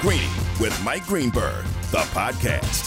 Greeny with Mike Greenberg, the podcast.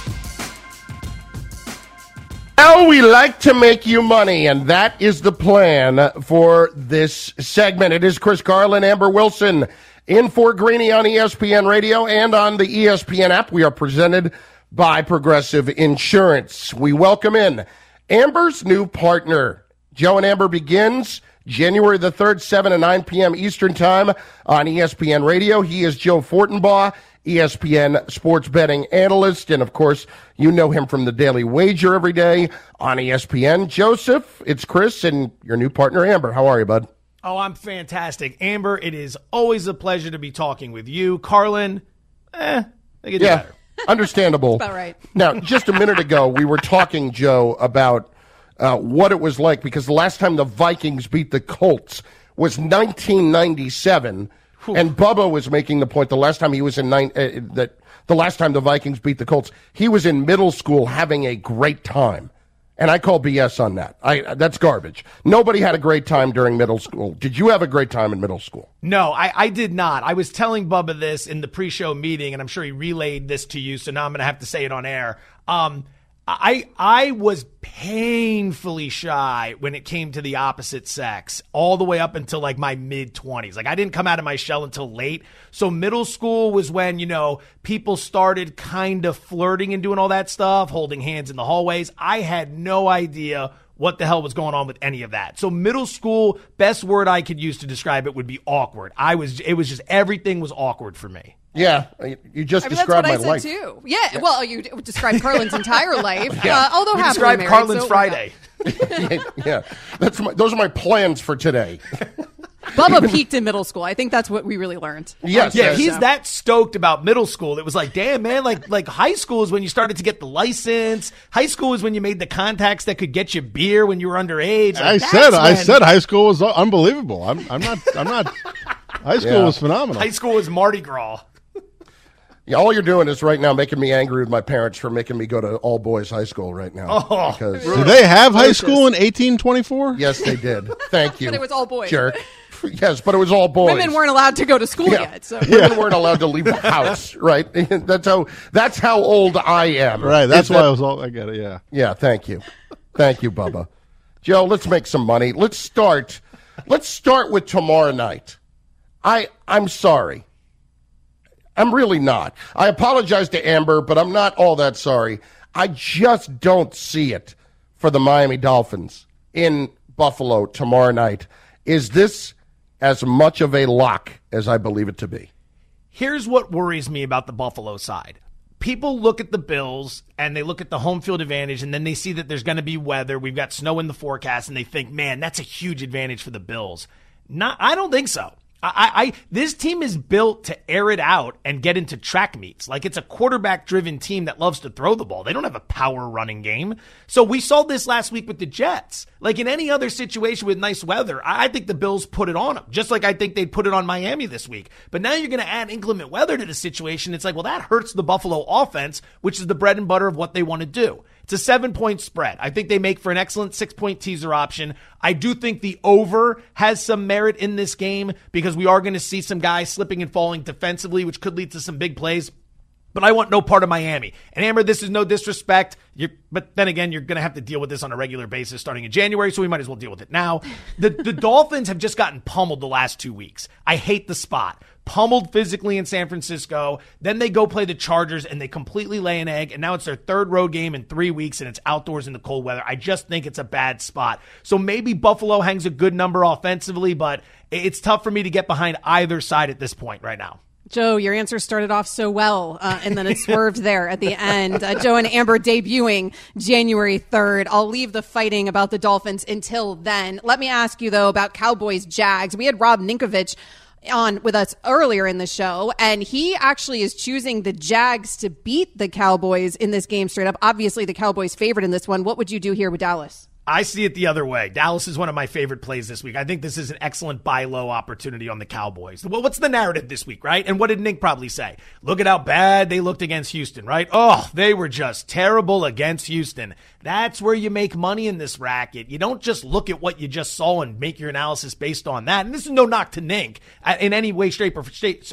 Now we like to make you money, and that is the plan for this segment. It is Chris Carlin, Amber Wilson, in for Greeny on ESPN Radio and on the ESPN app. We are presented by Progressive Insurance. We welcome in Amber's new partner. Joe and Amber begins January the 3rd, 7 to 9 p.m. Eastern Time on ESPN Radio. He is Joe Fortenbaugh, ESPN sports betting analyst. And of course, you know him from the Daily Wager every day on ESPN. Joseph, it's Chris and your new partner, Amber. How are you, bud? Oh, I'm fantastic. Amber, it is always a pleasure to be talking with you. Carlin, eh, I get yeah, better. understandable. about right. now, just a minute ago, we were talking, Joe, about uh, what it was like because the last time the Vikings beat the Colts was 1997, and Bubba was making the point the last time he was in nine uh, that the last time the Vikings beat the Colts, he was in middle school having a great time. And I call BS on that. I that's garbage. Nobody had a great time during middle school. Did you have a great time in middle school? No, I, I did not. I was telling Bubba this in the pre-show meeting, and I'm sure he relayed this to you, so now I'm going to have to say it on air. Um, I I was painfully shy when it came to the opposite sex, all the way up until like my mid 20s. Like I didn't come out of my shell until late. So middle school was when, you know, people started kind of flirting and doing all that stuff, holding hands in the hallways. I had no idea what the hell was going on with any of that. So middle school, best word I could use to describe it would be awkward. I was it was just everything was awkward for me. Yeah, you just I mean, that's described what my I said life. too. Yeah, well, you described Carlin's entire life, uh, although We happily described married, Carlin's so- Friday. yeah, that's my, those are my plans for today. Bubba peaked in middle school. I think that's what we really learned. Yes, Yeah, uh, he's that stoked about middle school. It was like, damn, man, like like high school is when you started to get the license. High school is when you made the contacts that could get you beer when you were underage. Like, I that's said I said high school was unbelievable. I'm I'm not I'm not. High school Yeah. was phenomenal. high school was Mardi Gras. Yeah, all you're doing is right now making me angry with my parents for making me go to all boys high school right now. Oh, because Did they have high school in 1824? yes, they did. Thank you. But it was all boys. jerk. Yes, but it was all boys. Women weren't allowed to go to school Yeah. yet. So Women weren't allowed to leave the house, right? that's how. That's how old I am. Right. That's why that- I was all. I get it. Yeah. Yeah, thank you. Thank you, Bubba. Joe, let's make some money. Let's start. Let's start with tomorrow night. I I'm sorry. I'm really not. I apologize to Amber, but I'm not all that sorry. I just don't see it for the Miami Dolphins in Buffalo tomorrow night. Is this as much of a lock as I believe it to be? Here's what worries me about the Buffalo side. People look at the Bills and they look at the home field advantage, and then they see that there's going to be weather. We've got snow in the forecast, and they think, man, that's a huge advantage for the Bills. Not, I don't think so. I, I, this team is built to air it out and get into track meets. Like it's a quarterback driven team that loves to throw the ball. They don't have a power running game. So we saw this last week with the Jets. Like in any other situation with nice weather, I think the Bills put it on them, just like I think they'd put it on Miami this week. But now you're going to add inclement weather to the situation. It's like, well, that hurts the Buffalo offense, which is the bread and butter of what they want to do. It's a seven point spread. I think they make for an excellent six point teaser option. I do think the over has some merit in this game because we are going to see some guys slipping and falling defensively, which could lead to some big plays. But I want no part of Miami. And Amber, this is no disrespect. You're, but then again, you're going to have to deal with this on a regular basis starting in January, so we might as well deal with it now. The the Dolphins have just gotten pummeled the last two weeks. I hate the spot. Pummeled physically in San Francisco. Then they go play the Chargers and they completely lay an egg. And now it's their third road game in three weeks and it's outdoors in the cold weather. I just think it's a bad spot. So maybe Buffalo hangs a good number offensively, but it's tough for me to get behind either side at this point right now. Joe, your answer started off so well, uh, and then it swerved there at the end. Uh, Joe and Amber debuting January 3rd. I'll leave the fighting about the Dolphins until then. Let me ask you, though, about Cowboys Jags. We had Rob Ninkovich on with us earlier in the show, and he actually is choosing the Jags to beat the Cowboys in this game straight up. Obviously, the Cowboys' favorite in this one. What would you do here with Dallas? I see it the other way. Dallas is one of my favorite plays this week. I think this is an excellent buy low opportunity on the Cowboys. Well, what's the narrative this week, right? And what did Nick probably say? Look at how bad they looked against Houston, right? Oh, they were just terrible against Houston. That's where you make money in this racket. You don't just look at what you just saw and make your analysis based on that. And this is no knock to Nink uh, in any way, shape, or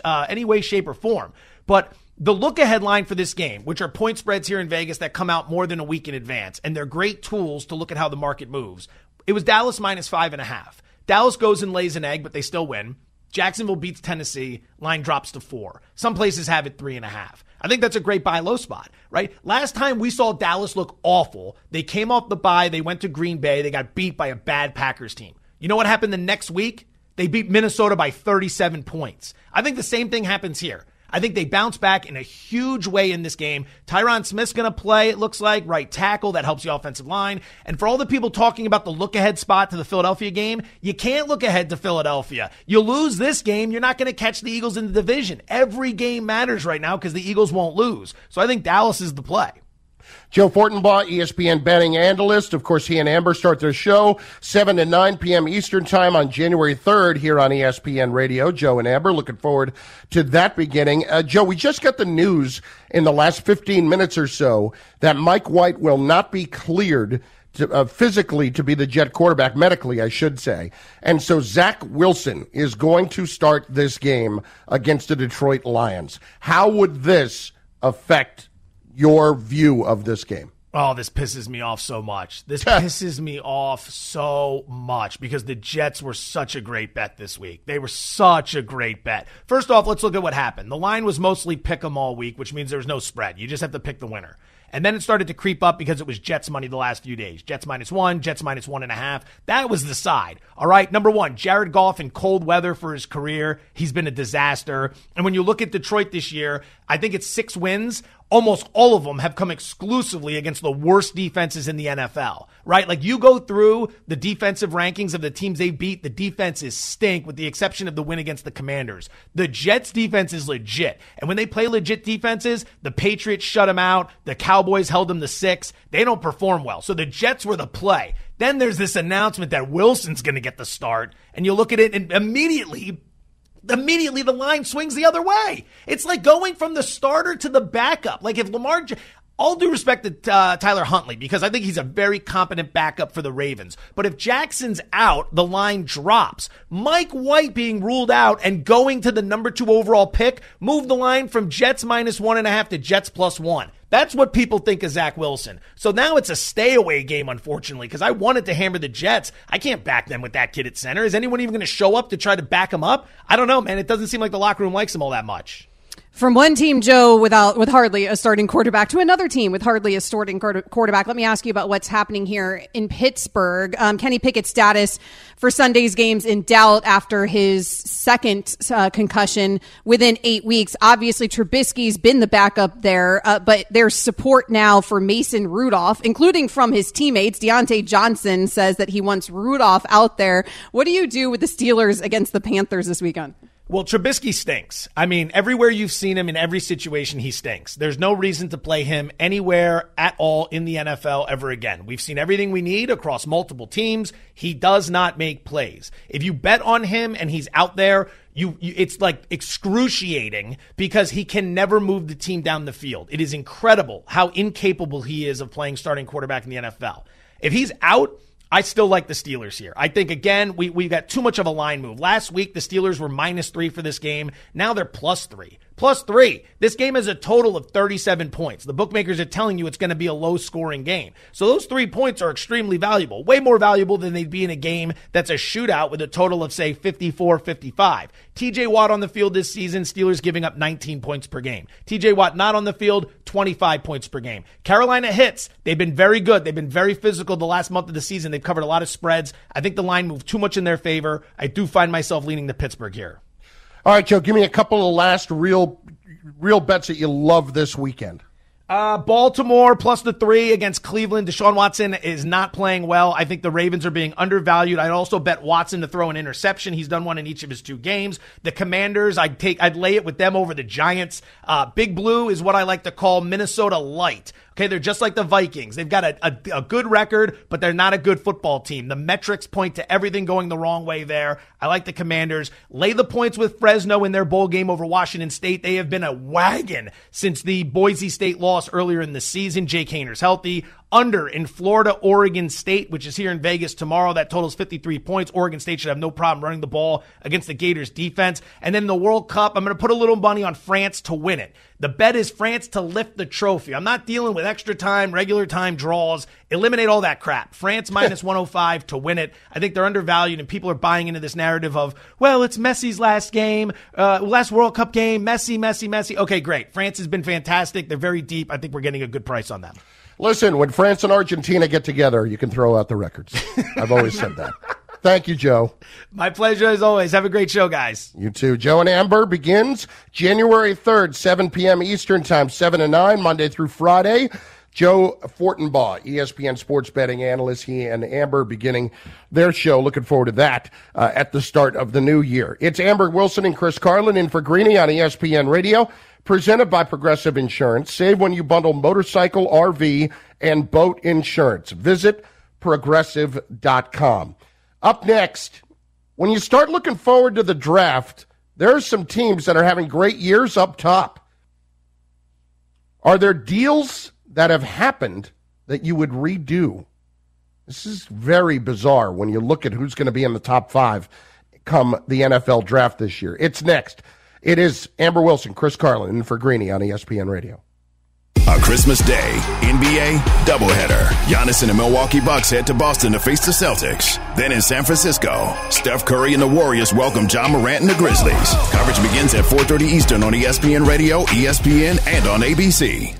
uh, any way, shape, or form. But the look ahead line for this game, which are point spreads here in Vegas that come out more than a week in advance, and they're great tools to look at how the market moves. It was Dallas minus five and a half. Dallas goes and lays an egg, but they still win. Jacksonville beats Tennessee, line drops to four. Some places have it three and a half. I think that's a great buy low spot, right? Last time we saw Dallas look awful, they came off the bye, they went to Green Bay, they got beat by a bad Packers team. You know what happened the next week? They beat Minnesota by 37 points. I think the same thing happens here. I think they bounce back in a huge way in this game. Tyron Smith's going to play, it looks like, right tackle. That helps the offensive line. And for all the people talking about the look ahead spot to the Philadelphia game, you can't look ahead to Philadelphia. You lose this game, you're not going to catch the Eagles in the division. Every game matters right now because the Eagles won't lose. So I think Dallas is the play. Joe Fortenbaugh, ESPN betting analyst. Of course, he and Amber start their show 7 to 9 p.m. Eastern Time on January 3rd here on ESPN Radio. Joe and Amber, looking forward to that beginning. Uh, Joe, we just got the news in the last 15 minutes or so that Mike White will not be cleared to, uh, physically to be the Jet quarterback, medically, I should say. And so Zach Wilson is going to start this game against the Detroit Lions. How would this affect your view of this game? Oh, this pisses me off so much. This pisses me off so much because the Jets were such a great bet this week. They were such a great bet. First off, let's look at what happened. The line was mostly pick 'em all week, which means there was no spread. You just have to pick the winner. And then it started to creep up because it was Jets money the last few days. Jets minus one, Jets minus one and a half. That was the side. All right. Number one, Jared Goff in cold weather for his career. He's been a disaster. And when you look at Detroit this year, I think it's six wins almost all of them have come exclusively against the worst defenses in the NFL, right? Like you go through the defensive rankings of the teams they beat, the defenses stink with the exception of the win against the Commanders. The Jets defense is legit. And when they play legit defenses, the Patriots shut them out. The Cowboys held them to six. They don't perform well. So the Jets were the play. Then there's this announcement that Wilson's going to get the start. And you look at it and immediately immediately the line swings the other way. It's like going from the starter to the backup. Like if Lamar, all due respect to uh, Tyler Huntley, because I think he's a very competent backup for the Ravens. But if Jackson's out, the line drops. Mike White being ruled out and going to the number two overall pick moved the line from Jets minus one and a half to Jets plus one. That's what people think of Zach Wilson. So now it's a stay away game, unfortunately, because I wanted to hammer the Jets. I can't back them with that kid at center. Is anyone even going to show up to try to back him up? I don't know, man. It doesn't seem like the locker room likes him all that much. From one team, Joe, without with hardly a starting quarterback, to another team with hardly a starting quarterback. Let me ask you about what's happening here in Pittsburgh. Um, Kenny Pickett's status for Sunday's games in doubt after his second uh, concussion within eight weeks. Obviously, Trubisky's been the backup there, uh, but there's support now for Mason Rudolph, including from his teammates. Diontae Johnson says that he wants Rudolph out there. What do you do with the Steelers against the Panthers this weekend? Well, Trubisky stinks. I mean, everywhere you've seen him in every situation, he stinks. There's no reason to play him anywhere at all in the NFL ever again. We've seen everything we need across multiple teams. He does not make plays. If you bet on him and he's out there, you, you, it's like excruciating because he can never move the team down the field. It is incredible how incapable he is of playing starting quarterback in the NFL. If he's out, I still like the Steelers here. I think again we we got too much of a line move. Last week the Steelers were minus three for this game. Now they're plus three plus three. This game has a total of 37 points. The bookmakers are telling you it's going to be a low scoring game. So those three points are extremely valuable, way more valuable than they'd be in a game that's a shootout with a total of, say, 54 55. TJ Watt on the field this season, Steelers giving up 19 points per game. TJ Watt not on the field, 25 points per game. Carolina hits. They've been very good. They've been very physical the last month of the season. They've covered a lot of spreads. I think the line moved too much in their favor. I do find myself leaning to Pittsburgh here. All right, Joe, give me a couple of last real real bets that you love this weekend. Uh, Baltimore plus the three against Cleveland. Deshaun Watson is not playing well. I think the Ravens are being undervalued. I'd also bet Watson to throw an interception. He's done one in each of his two games. The Commanders, I'd take, I'd lay it with them over the Giants. Uh, Big Blue is what I like to call Minnesota light. Okay, they're just like the Vikings. They've got a, a, a, good record, but they're not a good football team. The metrics point to everything going the wrong way there. I like the Commanders. Lay the points with Fresno in their bowl game over Washington State. They have been a wagon since the Boise State loss earlier in the season. Jake Haener's healthy under in Florida, Oregon State, which is here in Vegas tomorrow. That totals 53 points. Oregon State should have no problem running the ball against the Gators defense. And then the World Cup, I'm going to put a little money on France to win it. The bet is France to lift the trophy. I'm not dealing with extra time, regular time draws. Eliminate all that crap. France minus 105 to win it. I think they're undervalued and people are buying into this narrative of, well, it's Messi's last game, uh, last World Cup game. Messi, Messi, Messi. Okay, great. France has been fantastic. They're very deep. I think we're getting a good price on them. Listen, when France and Argentina get together, you can throw out the records. I've always said that. Thank you, Joe. My pleasure as always. Have a great show, guys. You too. Joe and Amber begins January 3rd, 7 p.m. Eastern Time, 7 to 9, Monday through Friday. Joe Fortenbaugh, ESPN sports betting analyst, he and Amber beginning their show. Looking forward to that uh, at the start of the new year. It's Amber Wilson and Chris Carlin in for Greeny on ESPN Radio presented by Progressive Insurance. Save when you bundle motorcycle, RV, and boat insurance. Visit progressive.com. Up next, when you start looking forward to the draft, there are some teams that are having great years up top. Are there deals that have happened that you would redo? This is very bizarre when you look at who's going to be in the top five come the NFL draft this year. It's next. It is Amber Wilson, Chris Carlin, and for Greeny on ESPN Radio. A Christmas Day NBA doubleheader. Giannis and the Milwaukee Bucks head to Boston to face the Celtics. Then in San Francisco, Steph Curry and the Warriors welcome Ja Morant and the Grizzlies. Coverage begins at 4:30 Eastern on ESPN Radio, ESPN, and on ABC.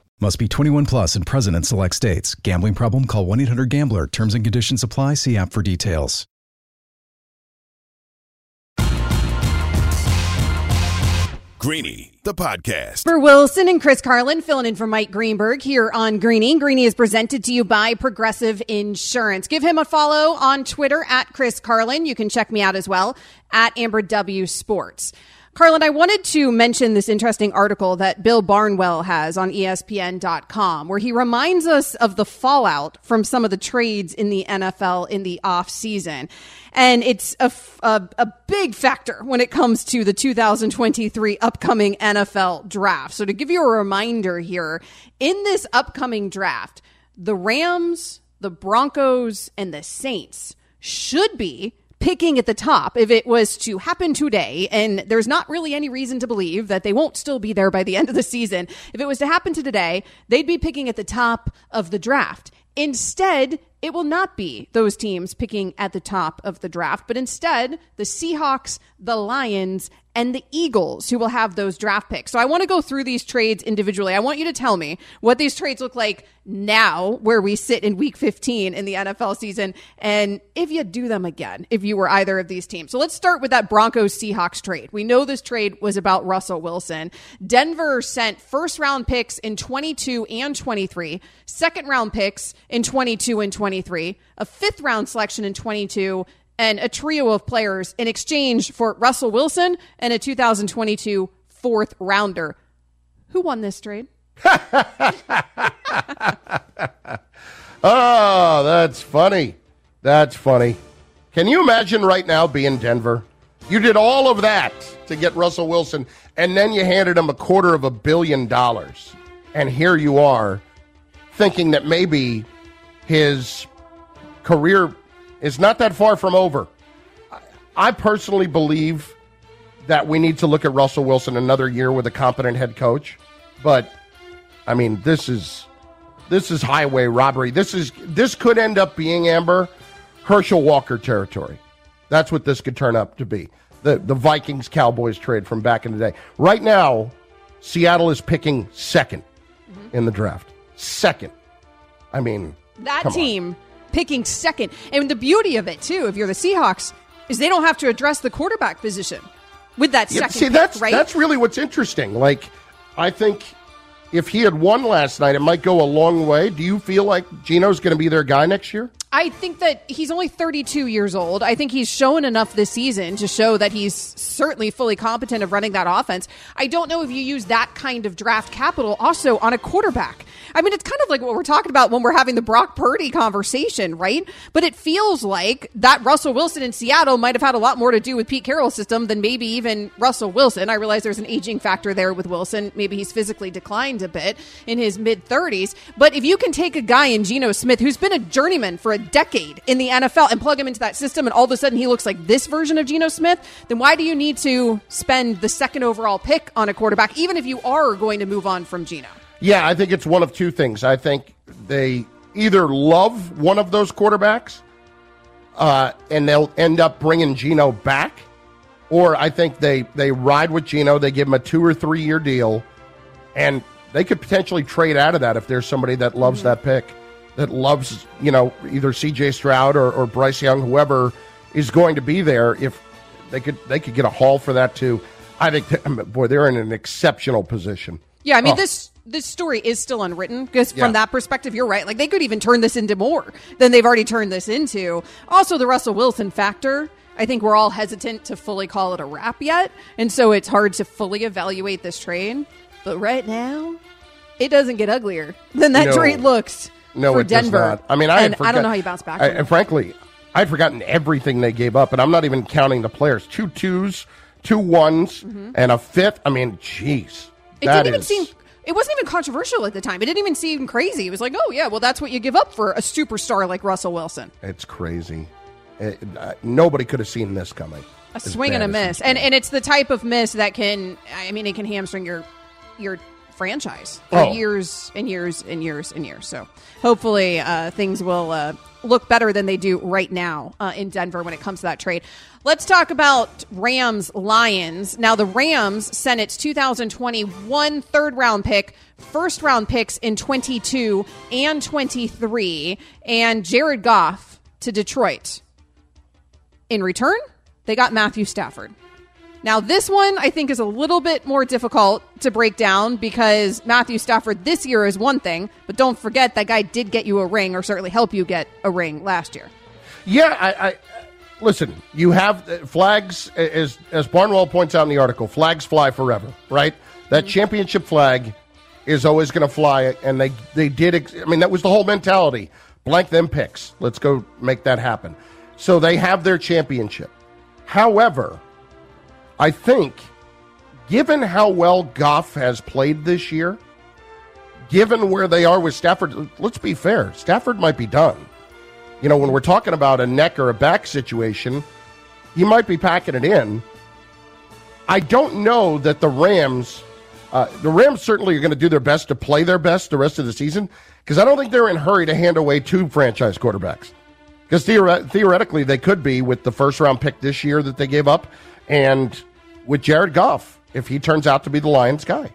Must be 21 plus and present in select states. Gambling problem? Call 1 800 GAMBLER. Terms and conditions apply. See app for details. Greeny, the podcast. For Wilson and Chris Carlin, filling in for Mike Greenberg here on Greeny. Greeny is presented to you by Progressive Insurance. Give him a follow on Twitter at Chris Carlin. You can check me out as well at Amber W Sports. Carlin, I wanted to mention this interesting article that Bill Barnwell has on ESPN.com, where he reminds us of the fallout from some of the trades in the NFL in the off season. And it's a, a, a big factor when it comes to the 2023 upcoming NFL draft. So to give you a reminder here, in this upcoming draft, the Rams, the Broncos, and the Saints should be picking at the top, if it was to happen today, and there's not really any reason to believe that they won't still be there by the end of the season, if it was to happen to today, they'd be picking at the top of the draft. Instead, it will not be those teams picking at the top of the draft, but instead the Seahawks, the Lions, and the Eagles who will have those draft picks. So I want to go through these trades individually. I want you to tell me what these trades look like now, where we sit in week 15 in the NFL season, and if you do them again, if you were either of these teams. So let's start with that Broncos Seahawks trade. We know this trade was about Russell Wilson. Denver sent first round picks in 22 and 23, second round picks in 22 and 23, a fifth round selection in 22, and a trio of players in exchange for Russell Wilson and a 2022 fourth rounder. Who won this trade? oh, that's funny. That's funny. Can you imagine right now being Denver? You did all of that to get Russell Wilson, and then you handed him a quarter of a billion dollars. And here you are thinking that maybe his career is not that far from over. I personally believe that we need to look at Russell Wilson another year with a competent head coach. But I mean, this is this is highway robbery. This is this could end up being Amber Herschel Walker territory. That's what this could turn up to be. The the Vikings Cowboys trade from back in the day. Right now, Seattle is picking 2nd mm-hmm. in the draft. Second. I mean, that team on. Picking second. And the beauty of it too, if you're the Seahawks, is they don't have to address the quarterback position with that second. Yeah, see, pick, that's right? that's really what's interesting. Like, I think if he had won last night, it might go a long way. Do you feel like Geno's going to be their guy next year? I think that he's only 32 years old. I think he's shown enough this season to show that he's certainly fully competent of running that offense. I don't know if you use that kind of draft capital also on a quarterback. I mean, it's kind of like what we're talking about when we're having the Brock Purdy conversation, right? But it feels like that Russell Wilson in Seattle might have had a lot more to do with Pete Carroll's system than maybe even Russell Wilson. I realize there's an aging factor there with Wilson. Maybe he's physically declined a bit in his mid 30s. But if you can take a guy in Geno Smith who's been a journeyman for a decade in the NFL and plug him into that system and all of a sudden he looks like this version of Geno Smith, then why do you need to spend the second overall pick on a quarterback, even if you are going to move on from Geno? Yeah, I think it's one of two things. I think they either love one of those quarterbacks uh, and they'll end up bringing Geno back, or I think they, they ride with Geno, they give him a two or three year deal, and they could potentially trade out of that if there's somebody that loves mm-hmm. that pick, that loves, you know, either CJ Stroud or, or Bryce Young, whoever is going to be there. If they could, they could get a haul for that too. I think, boy, they're in an exceptional position. Yeah, I mean, oh. this this story is still unwritten because from yeah. that perspective, you're right. Like they could even turn this into more than they've already turned this into. Also, the Russell Wilson factor. I think we're all hesitant to fully call it a wrap yet, and so it's hard to fully evaluate this trade. But right now, it doesn't get uglier than that no. trade looks no, for Denver. I mean, I, I don't know how you bounce back. I, and frankly, I'd forgotten everything they gave up, and I'm not even counting the players. Two twos, two ones, mm-hmm. and a fifth. I mean, jeez. It didn't even is... seem it wasn't even controversial at the time. It didn't even seem crazy. It was like, oh yeah, well that's what you give up for a superstar like Russell Wilson. It's crazy. It, uh, nobody could have seen this coming. A swing and a miss, and and it's the type of miss that can, I mean, it can hamstring your your franchise for oh. years and years and years and years. So hopefully uh, things will uh, look better than they do right now uh, in Denver when it comes to that trade. Let's talk about Rams Lions. Now, the Rams sent its 2021 third round pick, first round picks in 22 and 23, and Jared Goff to Detroit. In return, they got Matthew Stafford. Now, this one I think is a little bit more difficult to break down because Matthew Stafford this year is one thing, but don't forget that guy did get you a ring or certainly help you get a ring last year. Yeah, I, I listen. You have uh, flags, as as Barnwell points out in the article. Flags fly forever, right? That mm-hmm. championship flag is always going to fly, and they they did. I mean, that was the whole mentality. Blank them picks. Let's go make that happen. So they have their championship. However I think, given how well Goff has played this year, given where they are with Stafford, let's be fair, Stafford might be done. You know, when we're talking about a neck or a back situation, he might be packing it in. I don't know that the Rams, uh, the Rams certainly are going to do their best to play their best the rest of the season because I don't think they're in a hurry to hand away two franchise quarterbacks. Because theoret- theoretically, they could be with the first round pick this year that they gave up and with Jared Goff if he turns out to be the Lions guy.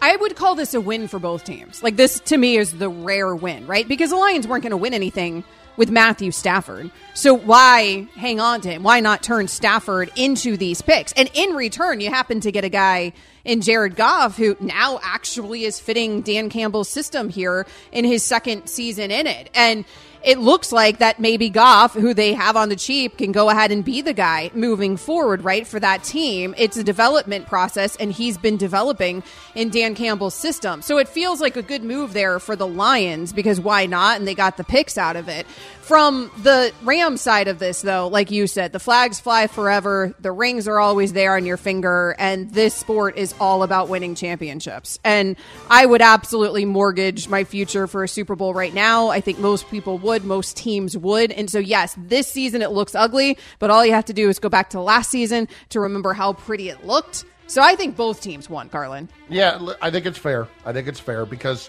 I would call this a win for both teams. Like this to me is the rare win, right? Because the Lions weren't going to win anything with Matthew Stafford. So why hang on to him? Why not turn Stafford into these picks? And in return, you happen to get a guy in Jared Goff who now actually is fitting Dan Campbell's system here in his second season in it. And it looks like that maybe Goff, who they have on the cheap, can go ahead and be the guy moving forward, right, for that team. It's a development process, and he's been developing in Dan Campbell's system. So it feels like a good move there for the Lions because why not? And they got the picks out of it. From the Ram side of this, though, like you said, the flags fly forever. The rings are always there on your finger. And this sport is all about winning championships. And I would absolutely mortgage my future for a Super Bowl right now. I think most people would, most teams would. And so, yes, this season it looks ugly, but all you have to do is go back to last season to remember how pretty it looked. So I think both teams won, Carlin. Yeah, I think it's fair. I think it's fair because,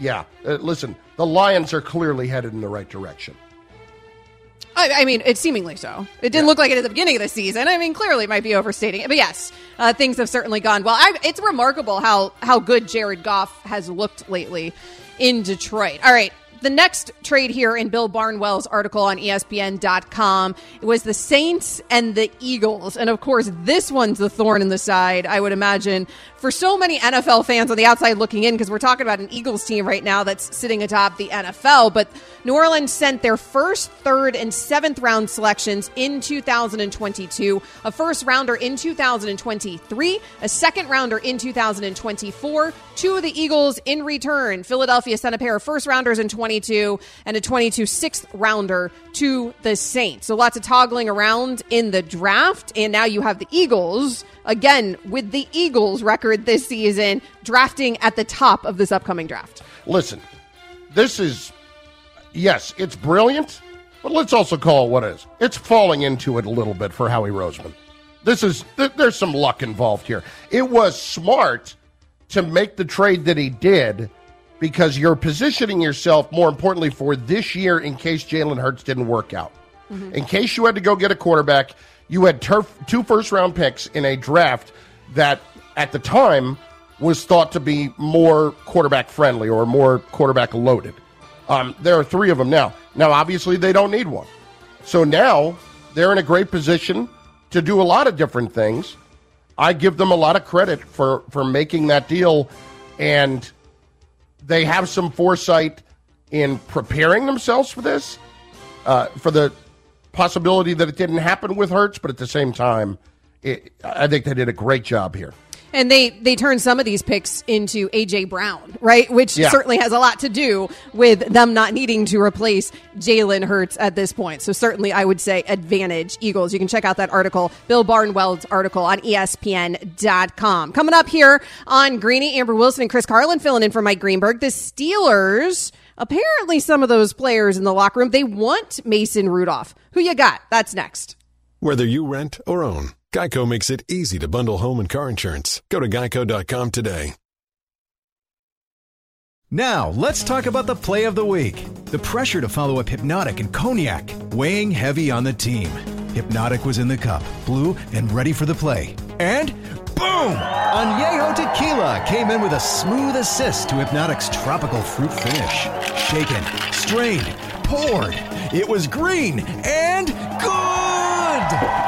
yeah, uh, listen, the Lions are clearly headed in the right direction. I, I, mean, it's seemingly so. It didn't yeah. look like it at the beginning of the season. I mean, clearly it might be overstating it, but yes, uh, things have certainly gone well. I, it's remarkable how how good Jared Goff has looked lately in Detroit. All right, the next trade here in Bill Barnwell's article on ESPN.com it was the Saints and the Eagles. And of course, this one's the thorn in the side, I would imagine, for so many NFL fans on the outside looking in, because we're talking about an Eagles team right now that's sitting atop the NFL. But New Orleans sent their first, third, and seventh round selections in 2022, a first rounder in 2023, a second rounder in 2024. Two of the Eagles in return. Philadelphia sent a pair of first rounders in 22 and a 22 sixth rounder to the Saints. So lots of toggling around in the draft. And now you have the Eagles again with the Eagles record this season, drafting at the top of this upcoming draft. Listen, this is, yes, it's brilliant, but let's also call it what it is. It's falling into it a little bit for Howie Roseman. This is, there's some luck involved here. It was smart to make the trade that he did because you're positioning yourself more importantly for this year in case Jalen Hurts didn't work out. Mm-hmm. In case you had to go get a quarterback, you had turf, two first round picks in a draft that at the time was thought to be more quarterback friendly or more quarterback loaded. Um, there are three of them now. Now, obviously, they don't need one. So now they're in a great position to do a lot of different things. I give them a lot of credit for, for making that deal, and they have some foresight in preparing themselves for this, uh, for the possibility that it didn't happen with Hurts, but at the same time, it, I think they did a great job here. And they they turn some of these picks into AJ Brown, right? Which yeah. certainly has a lot to do with them not needing to replace Jalen Hurts at this point. So certainly, I would say advantage Eagles. You can check out that article, Bill Barnwell's article on ESPN.com. Coming up here on Greeny, Amber Wilson and Chris Carlin filling in for Mike Greenberg. The Steelers apparently some of those players in the locker room they want Mason Rudolph. Who you got? That's next. Whether you rent or own, Geico makes it easy to bundle home and car insurance. Go to geico.com today. Now, let's talk about the play of the week. The pressure to follow up Hypnotic and Cognac, weighing heavy on the team. Hypnotic was in the cup, blue, and ready for the play. And boom! Añejo Tequila came in with a smooth assist to Hypnotic's tropical fruit finish. Shaken, strained, poured. It was green and good!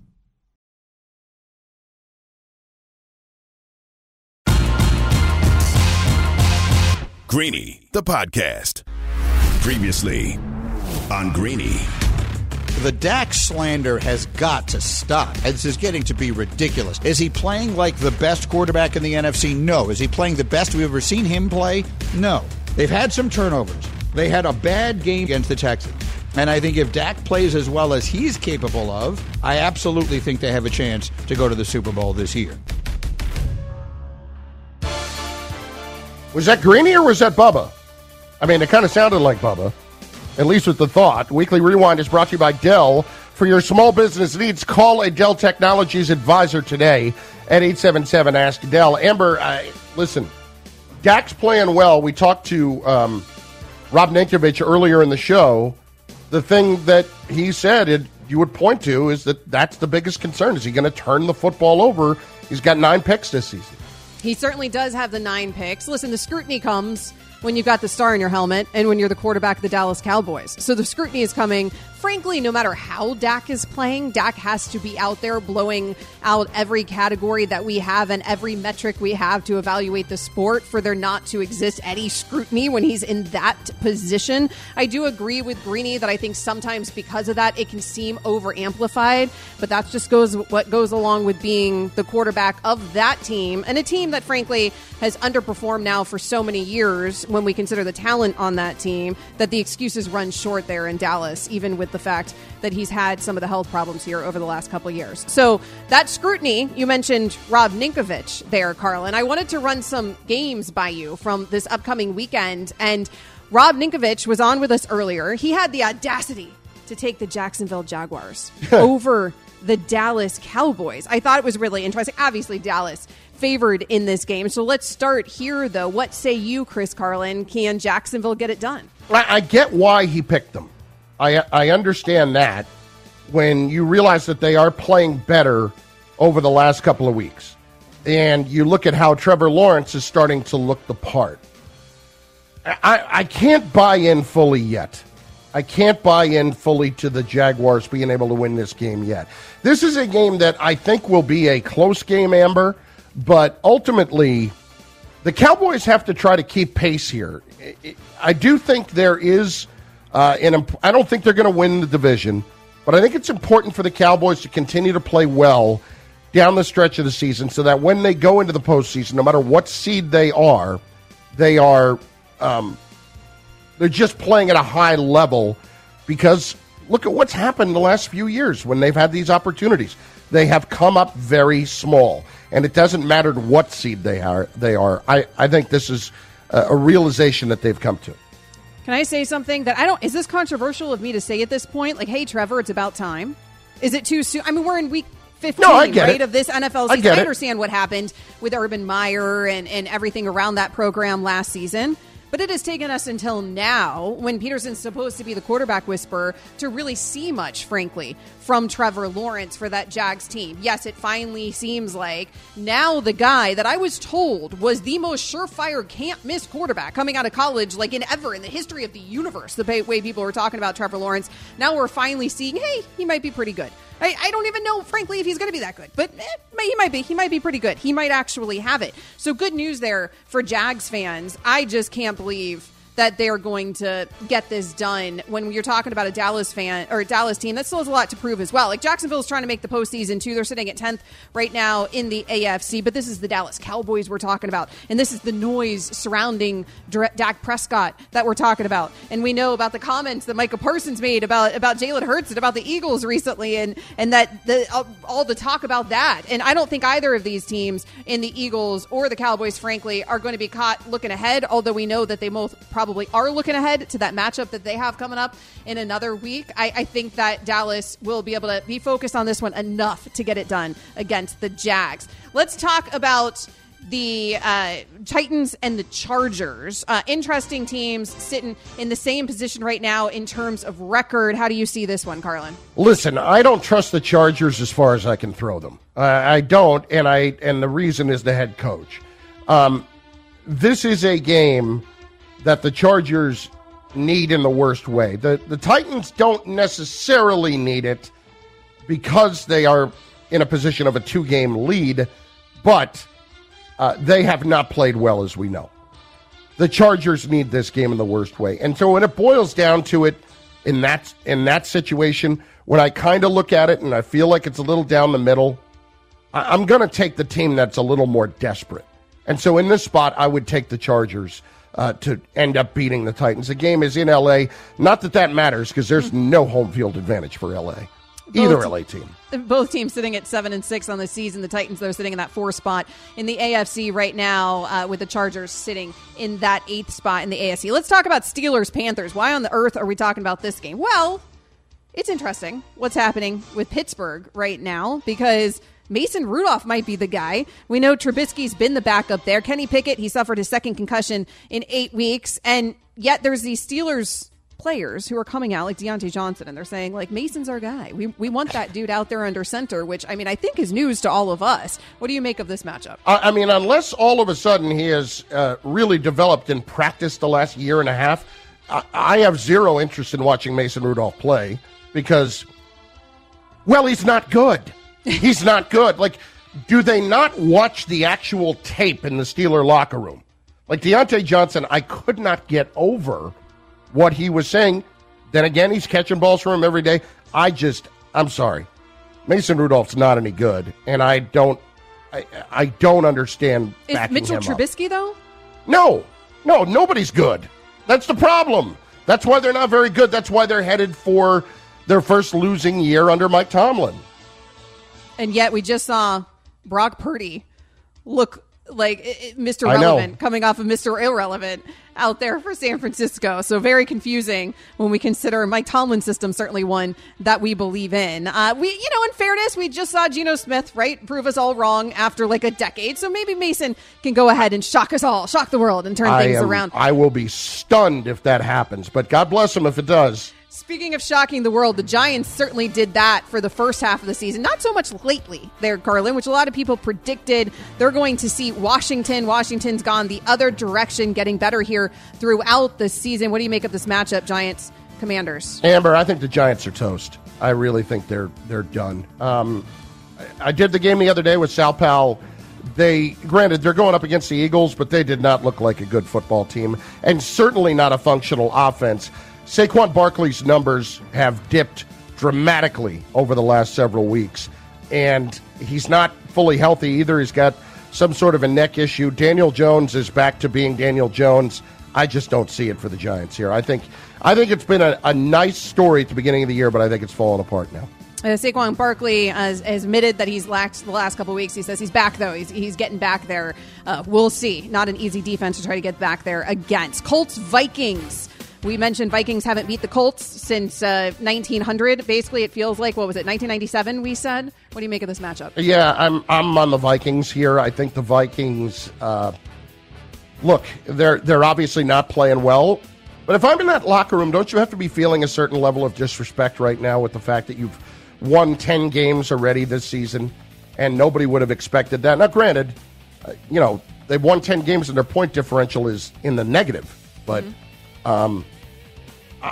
Greeny, the podcast. Previously on Greeny. The Dak slander has got to stop. This is getting to be ridiculous. Is he playing like the best quarterback in the NFC? No. Is he playing the best we've ever seen him play? No. They've had some turnovers. They had a bad game against the Texans. And I think if Dak plays as well as he's capable of, I absolutely think they have a chance to go to the Super Bowl this year. Was that Greeny or was that Bubba? I mean, it kind of sounded like Bubba, at least with the thought. Weekly Rewind is brought to you by Dell. For your small business needs, call a Dell Technologies advisor today at 877 Ask Dell. Amber, uh, listen, Dak's playing well. We talked to um, Rob Ninkovich earlier in the show. The thing that he said it, you would point to is that that's the biggest concern. Is he going to turn the football over? He's got nine picks this season. He certainly does have the nine picks. Listen, the scrutiny comes when you've got the star in your helmet and when you're the quarterback of the Dallas Cowboys. So the scrutiny is coming. Frankly, no matter how Dak is playing, Dak has to be out there blowing out every category that we have and every metric we have to evaluate the sport for there not to exist any scrutiny when he's in that position. I do agree with Greeny that I think sometimes because of that it can seem over amplified, but that just goes what goes along with being the quarterback of that team and a team that frankly has underperformed now for so many years when we consider the talent on that team that the excuses run short there in Dallas even with the fact that he's had some of the health problems here over the last couple years. So that scrutiny, you mentioned Rob Ninkovich there, Carlin. I wanted to run some games by you from this upcoming weekend. And Rob Ninkovich was on with us earlier. He had the audacity to take the Jacksonville Jaguars over the Dallas Cowboys. I thought it was really interesting. Obviously, Dallas favored in this game. So let's start here, though. What say you, Chris Carlin? Can Jacksonville get it done? I get why he picked them. I I understand that when you realize that they are playing better over the last couple of weeks, and you look at how Trevor Lawrence is starting to look the part. I, I can't buy in fully yet. I can't buy in fully to the Jaguars being able to win this game yet. This is a game that I think will be a close game, Amber, but ultimately, the Cowboys have to try to keep pace here. I do think there is uh, and I don't think they're going to win the division, but I think it's important for the Cowboys to continue to play well down the stretch of the season so that when they go into the postseason, no matter what seed they are, they are um, they're just playing at a high level because look at what's happened the last few years when they've had these opportunities. They have come up very small, and it doesn't matter what seed they are. They are. I, I think this is a, a realization that they've come to. Can I say something that I don't? Is this controversial of me to say at this point? Like, hey, Trevor, it's about time. Is it too soon? I mean, we're in week 15, no, I right, it. of this NFL season. I, I understand what happened with Urban Meyer and, and everything around that program last season. But it has taken us until now, when Pederson's supposed to be the quarterback whisperer, to really see much, frankly, from Trevor Lawrence for that Jags team. Yes, it finally seems like now the guy that I was told was the most surefire can't miss quarterback coming out of college, like in ever in the history of the universe, the way people were talking about Trevor Lawrence. Now we're finally seeing, hey, he might be pretty good. I, I don't even know, frankly, if he's going to be that good, but eh, he might be. He might be pretty good. He might actually have it. So good news there for Jags fans. I just can't believe that they are going to get this done. When you're talking about a Dallas fan or a Dallas team, that still has a lot to prove as well. Like Jacksonville's trying to make the postseason too. They're sitting at 10th right now in the AFC, but this is the Dallas Cowboys we're talking about, and this is the noise surrounding Dak Prescott that we're talking about. And we know about the comments that Micah Parsons made about about Jalen Hurts and about the Eagles recently, and and that the uh, all the talk about that. And I don't think either of these teams in the Eagles or the Cowboys, frankly, are going to be caught looking ahead. Although we know that they both probably are looking ahead to that matchup that they have coming up in another week. I, I think that Dallas will be able to be focused on this one enough to get it done against the Jags. Let's talk about the uh, Titans and the Chargers. Uh, interesting teams sitting in the same position right now in terms of record. How do you see this one, Carlin? Listen, I don't trust the Chargers as far as I can throw them. Uh, I don't, and I and the reason is the head coach. Um, this is a game that the Chargers need in the worst way. The the Titans don't necessarily need it because they are in a position of a two game lead, but uh, they have not played well, as we know. The Chargers need this game in the worst way, and so when it boils down to it, in that in that situation, when I kind of look at it and I feel like it's a little down the middle, I, I'm going to take the team that's a little more desperate. And so in this spot, I would take the Chargers uh, to end up beating the Titans. The game is in LA. Not that that matters because there's no home field advantage for LA. Either both, LA team. Both teams sitting at seven and six on the season. The Titans, they're sitting in that four spot in the AFC right now, uh, with the Chargers sitting in that eighth spot in the AFC. Let's talk about Steelers Panthers. Why on the earth are we talking about this game? Well, it's interesting what's happening with Pittsburgh right now because Mason Rudolph might be the guy. We know Trubisky's been the backup there. Kenny Pickett, he suffered his second concussion in eight weeks, and yet there's these Steelers players who are coming out like Diontae Johnson and they're saying like Mason's our guy. We we want that dude out there under center, which I mean I think is news to all of us. What do you make of this matchup? I mean, unless all of a sudden he has uh, really developed and practiced the last year and a half, I, I have zero interest in watching Mason Rudolph play because, well, he's not good. He's not good. Like, do they not watch the actual tape in the Steeler locker room? Like Diontae Johnson, I could not get over what he was saying. Then again, he's catching balls from him every day. I just, I'm sorry, Mason Rudolph's not any good, and I don't, I, I don't understand. Is Mitchell Trubisky up. though? No, no, nobody's good. That's the problem. That's why they're not very good. That's why they're headed for their first losing year under Mike Tomlin. And yet, we just saw Brock Purdy look like Mr. Relevant coming off of Mr. Irrelevant out there for San Francisco. So very confusing when we consider Mike Tomlin's system certainly one that we believe in. Uh, we, you know, in fairness, we just saw Geno Smith right prove us all wrong after like a decade. So maybe Mason can go ahead and shock us all, shock the world, and turn I things am, around. I will be stunned if that happens, but God bless him if it does. Speaking of shocking the world, the Giants certainly did that for the first half of the season. Not so much lately there, Carlin, which a lot of people predicted they're going to see Washington. Washington's gone the other direction, getting better here throughout the season. What do you make of this matchup, Giants Commanders? Amber, I think the Giants are toast. I really think they're they're done. Um, I, I did the game the other day with Sal Powell they granted they're going up against the Eagles, but they did not look like a good football team, and certainly not a functional offense. Saquon Barkley's numbers have dipped dramatically over the last several weeks, and he's not fully healthy either. He's got some sort of a neck issue. Daniel Jones is back to being Daniel Jones. I just don't see it for the Giants here. I think I think it's been a, a nice story at the beginning of the year, but I think it's fallen apart now. Uh, Saquon Barkley has, has, admitted that he's lacked the last couple weeks. He says he's back though. He's, he's getting back there. Uh, we'll see. Not an easy defense to try to get back there against. Colts Vikings. We mentioned Vikings haven't beat the Colts since uh, 1900. Basically, it feels like what was it 1997? We said. What do you make of this matchup? Yeah, I'm I'm on the Vikings here. I think the Vikings. Uh, look, they're they're obviously not playing well. But if I'm in that locker room, don't you have to be feeling a certain level of disrespect right now with the fact that you've won 10 games already this season and nobody would have expected that? Now, granted, uh, you know, they've won 10 games and their point differential is in the negative, but mm-hmm. Um,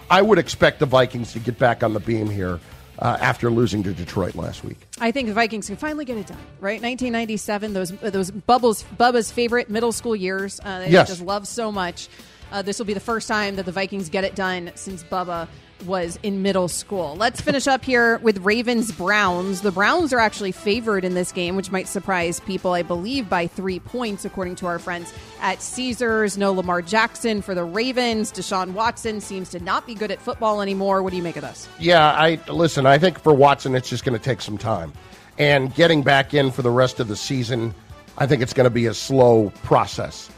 I would expect the Vikings to get back on the beam here. Uh, after losing to Detroit last week. I think the Vikings can finally get it done. Right, 1997, those those Bubbles Bubba's favorite middle school years. Uh, they yes. just love so much. Uh, this will be the first time that the Vikings get it done since Bubba was in middle school. Let's finish up here with Ravens Browns. The Browns are actually favored in this game, which might surprise people, I believe, by three points, according to our friends at Caesars. No Lamar Jackson for the Ravens. Deshaun Watson seems to not be good at football anymore. What do you make of this? Yeah, I listen. I think for Watson, it's just going to take some time, and getting back in for the rest of the season, I think it's going to be a slow process.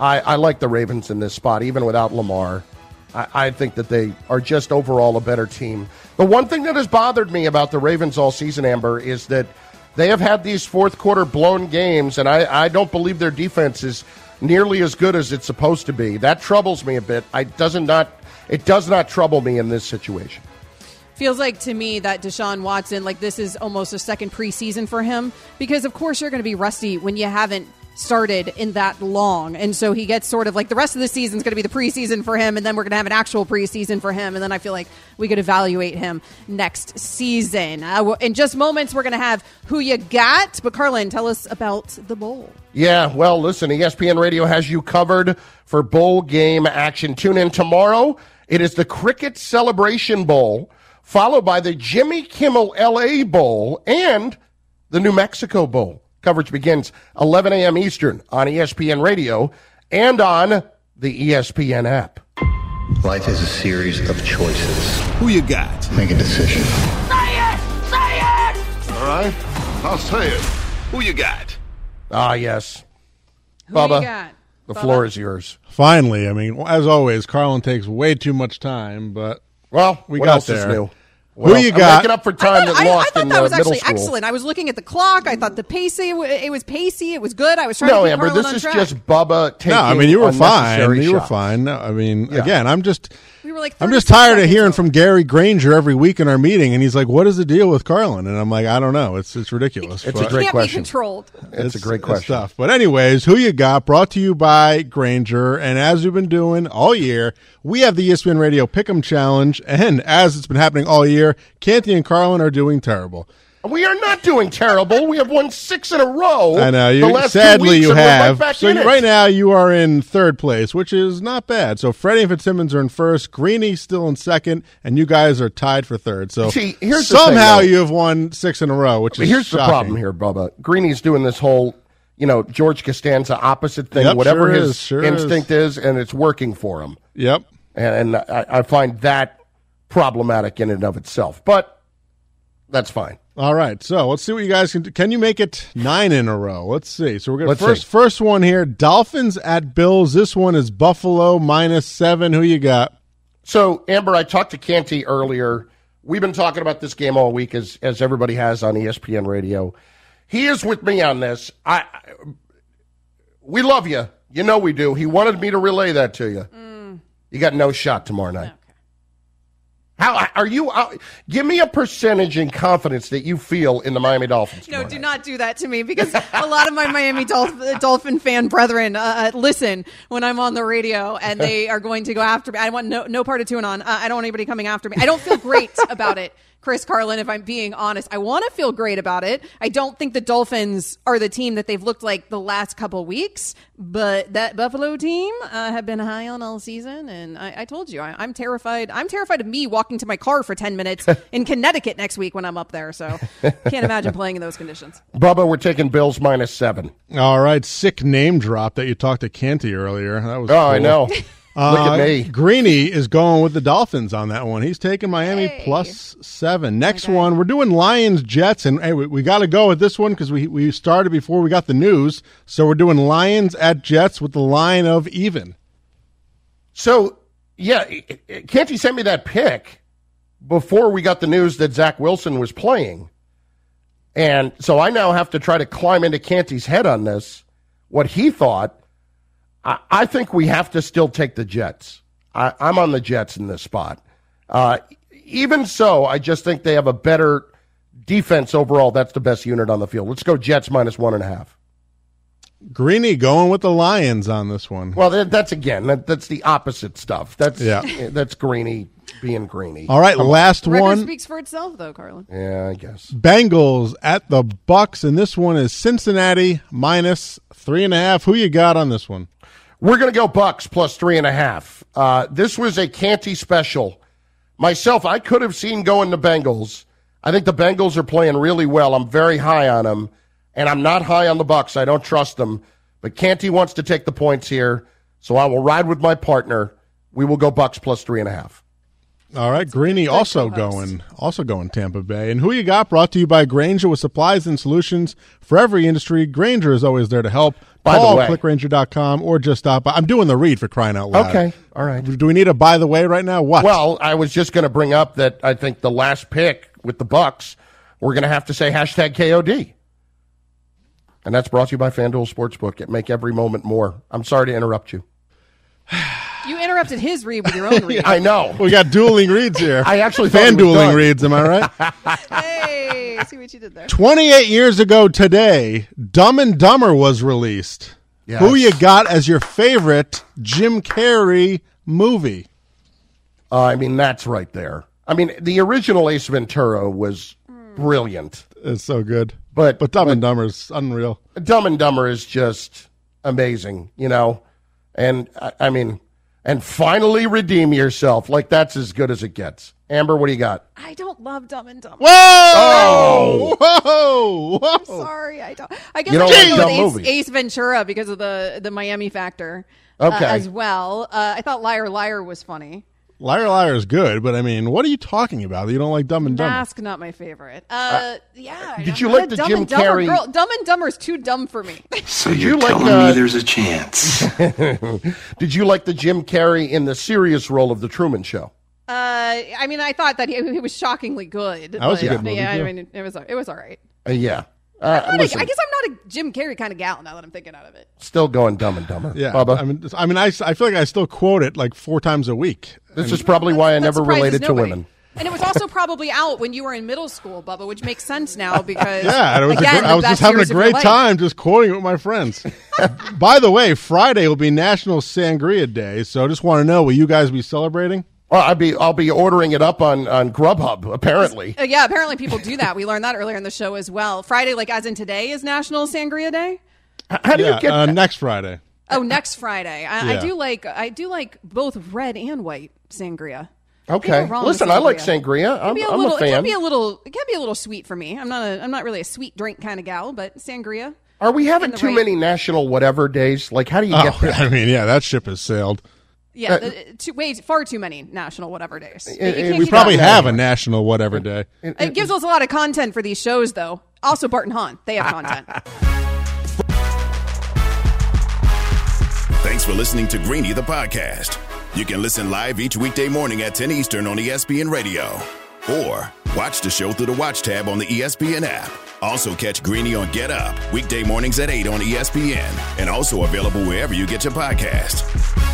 I, I like the Ravens in this spot, even without Lamar. I, I think that they are just overall a better team. The one thing that has bothered me about the Ravens all season, Amber, is that they have had these fourth quarter blown games, and I, I don't believe their defense is nearly as good as it's supposed to be. That troubles me a bit. I doesn't not it does not trouble me in this situation. Feels like to me that Deshaun Watson, like this is almost a second preseason for him because, of course, you're going to be rusty when you haven't started in that long. And so he gets sort of like the rest of the season is going to be the preseason for him, and then we're going to have an actual preseason for him. And then I feel like we could evaluate him next season. Uh, in just moments, we're going to have who you got. But Carlin, tell us about the bowl. Yeah, well, listen, ESPN Radio has you covered for bowl game action. Tune in tomorrow. It is the Cricket Celebration Bowl, followed by the Jimmy Kimmel LA Bowl and the New Mexico Bowl. Coverage begins 11 a.m. Eastern on ESPN Radio and on the ESPN app. Life is a series of choices. Who you got? Make a decision. Say it! Say it! All right, I'll say it. Who you got? Ah, yes. Who Bubba, you got? the Bubba? floor is yours. Finally, I mean, as always, Carlin takes way too much time, but well, we what got else is there. New? Who Well, you I'm got? making up for time that I, I lost thought in that was middle actually school. excellent. I was looking at the clock. I thought the pacey it was pacey. It was good. I was trying No, to keep Amber, Carlin this is track. just Bubba taking no, I mean you were fine. unnecessary You were shots. fine. No, I mean, Yeah. again, I'm just. We were like I'm just tired of hearing over. from Gary Granger every week in our meeting, and he's like, "What is the deal with Carlin?" And I'm like, "I don't know. It's it's ridiculous." It's a but- great Can't question. be controlled. It's, a great question. stuff. But anyways, who you got? Brought to you by Grainger, and as we've been doing all year, we have the ESPN Radio Pick'em Challenge, and as it's been happening all year, Canty and Carlin are doing terrible. We are not doing terrible. We have won six in a row. I know the you. last two Sadly, you right have. back so in you- it. right now, you are in third place, which is not bad. So Freddie and Fitzsimmons are in first. Greeny's still in second, and you guys are tied for third. So See, here's the thing, somehow you have won six in a row, which But is here's the problem here, Bubba. Greeny's doing this whole, you know, George Costanza opposite thing, Yep, whatever sure his is, sure instinct is. and it's working for him. Yep. And, and I, I find that problematic in and of itself. But that's fine. All right, so let's see what you guys can do. Can you make it nine in a row? Let's see. So we're gonna Let's first see. first one here. Dolphins at Bills. This one is Buffalo minus seven. Who you got? So, Amber, I talked to Canty earlier. We've been talking about this game all week, as as everybody has on ESPN Radio. He is with me on this. I, I- we love you. You know we do. He wanted me to relay that to you. Mm. You got no shot tomorrow night. How are you? Uh, give me a percentage in confidence that you feel in the Miami Dolphins. No, do night. not do that to me because a lot of my Miami Dolphin, Dolphin fan brethren uh, uh, listen when I'm on the radio and they are going to go after me. I want no, no part of tune on. Uh, I don't want anybody coming after me. I don't feel great about it, Chris Carlin, if I'm being honest. I want to feel great about it. I don't think the Dolphins are the team that they've looked like the last couple weeks, but that Buffalo team uh, have been high on all season. And I, I told you, I, I'm terrified. I'm terrified of me walking to my car for 10 minutes in Connecticut next week when I'm up there. So can't imagine playing in those conditions. Bubba, we're taking Bills minus seven. All right, sick name drop that you talked to Canty earlier. That was Oh, I know. Uh, Look at me. Greeny is going with the Dolphins on that one. He's taking Miami plus seven. Next one, we're doing Lions Jets, and hey, we, we got to go with this one because we we started before we got the news. So we're doing Lions at Jets with the line of even. So, yeah, Canty sent me that pick before we got the news that Zach Wilson was playing. And so I now have to try to climb into Canty's head on this, what he thought. I, I think we have to still take the Jets. I, I'm on the Jets in this spot. Uh, even so, I just think they have a better defense overall. That's the best unit on the field. Let's go Jets minus one and a half. Greeny going with the Lions on this one. Well, that, that's again, that, that's the opposite stuff. That's Yeah. that's Greeny being Greeny. All right, last Record one. speaks for itself, though, Carlin. Yeah, I guess. Bengals at the Bucks, and this one is Cincinnati minus three and a half. Who you got on this one? We're going to go Bucks plus three and a half. Uh, this was a Canty special. Myself, I could have seen going the Bengals. I think the Bengals are playing really well. I'm very high on them, and I'm not high on the Bucks. I don't trust them. But Canty wants to take the points here, so I will ride with my partner. We will go Bucks plus three and a half. All right, Greeny also going, also going Tampa Bay. And who you got? Brought to you by Grainger with supplies and solutions for every industry. Grainger is always there to help. By the Call way- clickgrainger.com or just stop by. I'm doing the read for crying out loud. Okay, all right. Do we need a by the way right now? What? Well, I was just going to bring up that I think the last pick with the Bucks, we're going to have to say hashtag KOD. And that's brought to you by FanDuel Sportsbook. It make every moment more. I'm sorry to interrupt you. You interrupted his read with your own read. I know. we got dueling reads here. I actually fan it was dueling done. reads. Am I right? hey, see what you did there. 28 years ago today, Dumb and Dumber was released. Yes. Who you got as your favorite Jim Carrey movie? Uh, I mean, that's right there. I mean, the original Ace Ventura was brilliant. It's so good. But But Dumb and Dumber is unreal. Dumb and Dumber is just amazing, you know? And I, I mean, and finally redeem yourself. Like that's as good as it gets. Amber, what do you got? I don't love Dumb and Dumber. Whoa! Whoa! Whoa! I'm sorry, I don't. I guess You don't gotta like go dumb with Ace, movies. Ace Ventura because of the the Miami factor. uh, Okay. as well. Uh, I thought Liar Liar was funny. Liar Liar is good, but I mean, what are you talking about? You don't like Dumb and Dumber? Mask, not my favorite. Uh, yeah. did I'm you like the Dumb Jim and Dumber Carrey- Girl. Dumb and Dumber is too dumb for me. So you're you like, telling uh, me there's a chance? Did you like the Jim Carrey in the serious role of the Truman Show? Uh, I mean, I thought that he, he was shockingly good. That was a good movie, Yeah, too. I mean, it was it was all right. Uh, yeah. Uh, I'm not listen, I guess I'm not a Jim Carrey kind of gal now that I'm thinking out of it. still going Dumb and Dumber. Yeah, Bubba. I mean, I mean, I, I feel like I still quote it like four times a week. this And- is probably why I never surprises related to women. And it was also probably out when you were in middle school, Bubba, which makes sense now because Yeah, and it was a again, gr- I the was just having a years of your great time just quoting it with my friends. By the way, Friday will be National Sangria Day, so I just want to know, will you guys be celebrating? Well, I'll be I'll be ordering it up on on Grubhub. Apparently, Uh, yeah, apparently people do that. We learned that earlier in the show as well. Friday, like as in today, is National Sangria Day. how do yeah, you get uh, that? next Friday. Oh, next Friday. I, I do like I do like both red and white sangria. Okay, Can't go wrong with listen, I like sangria. sangria. Can I'm, be a I'm little. a It can be a little. It can be a little sweet for me. I'm not a. I'm not really a sweet drink kind of gal, but sangria. Are we having too right- many national whatever days? Like, how do you Oh, get there? I mean, yeah, that ship has sailed. Yeah, Uh, the, too, way far too many national whatever days. You uh, We probably up. have a national whatever day. It gives us a lot of content for these shows, though. Also, Bart and Hahn, they have content. Thanks for listening to Greeny the podcast. You can listen live each weekday morning at 10 Eastern on ESPN Radio. Or watch the show through the Watch tab on the ESPN app. Also catch Greeny on Get Up, weekday mornings at 8 on ESPN. And also available wherever you get your podcast.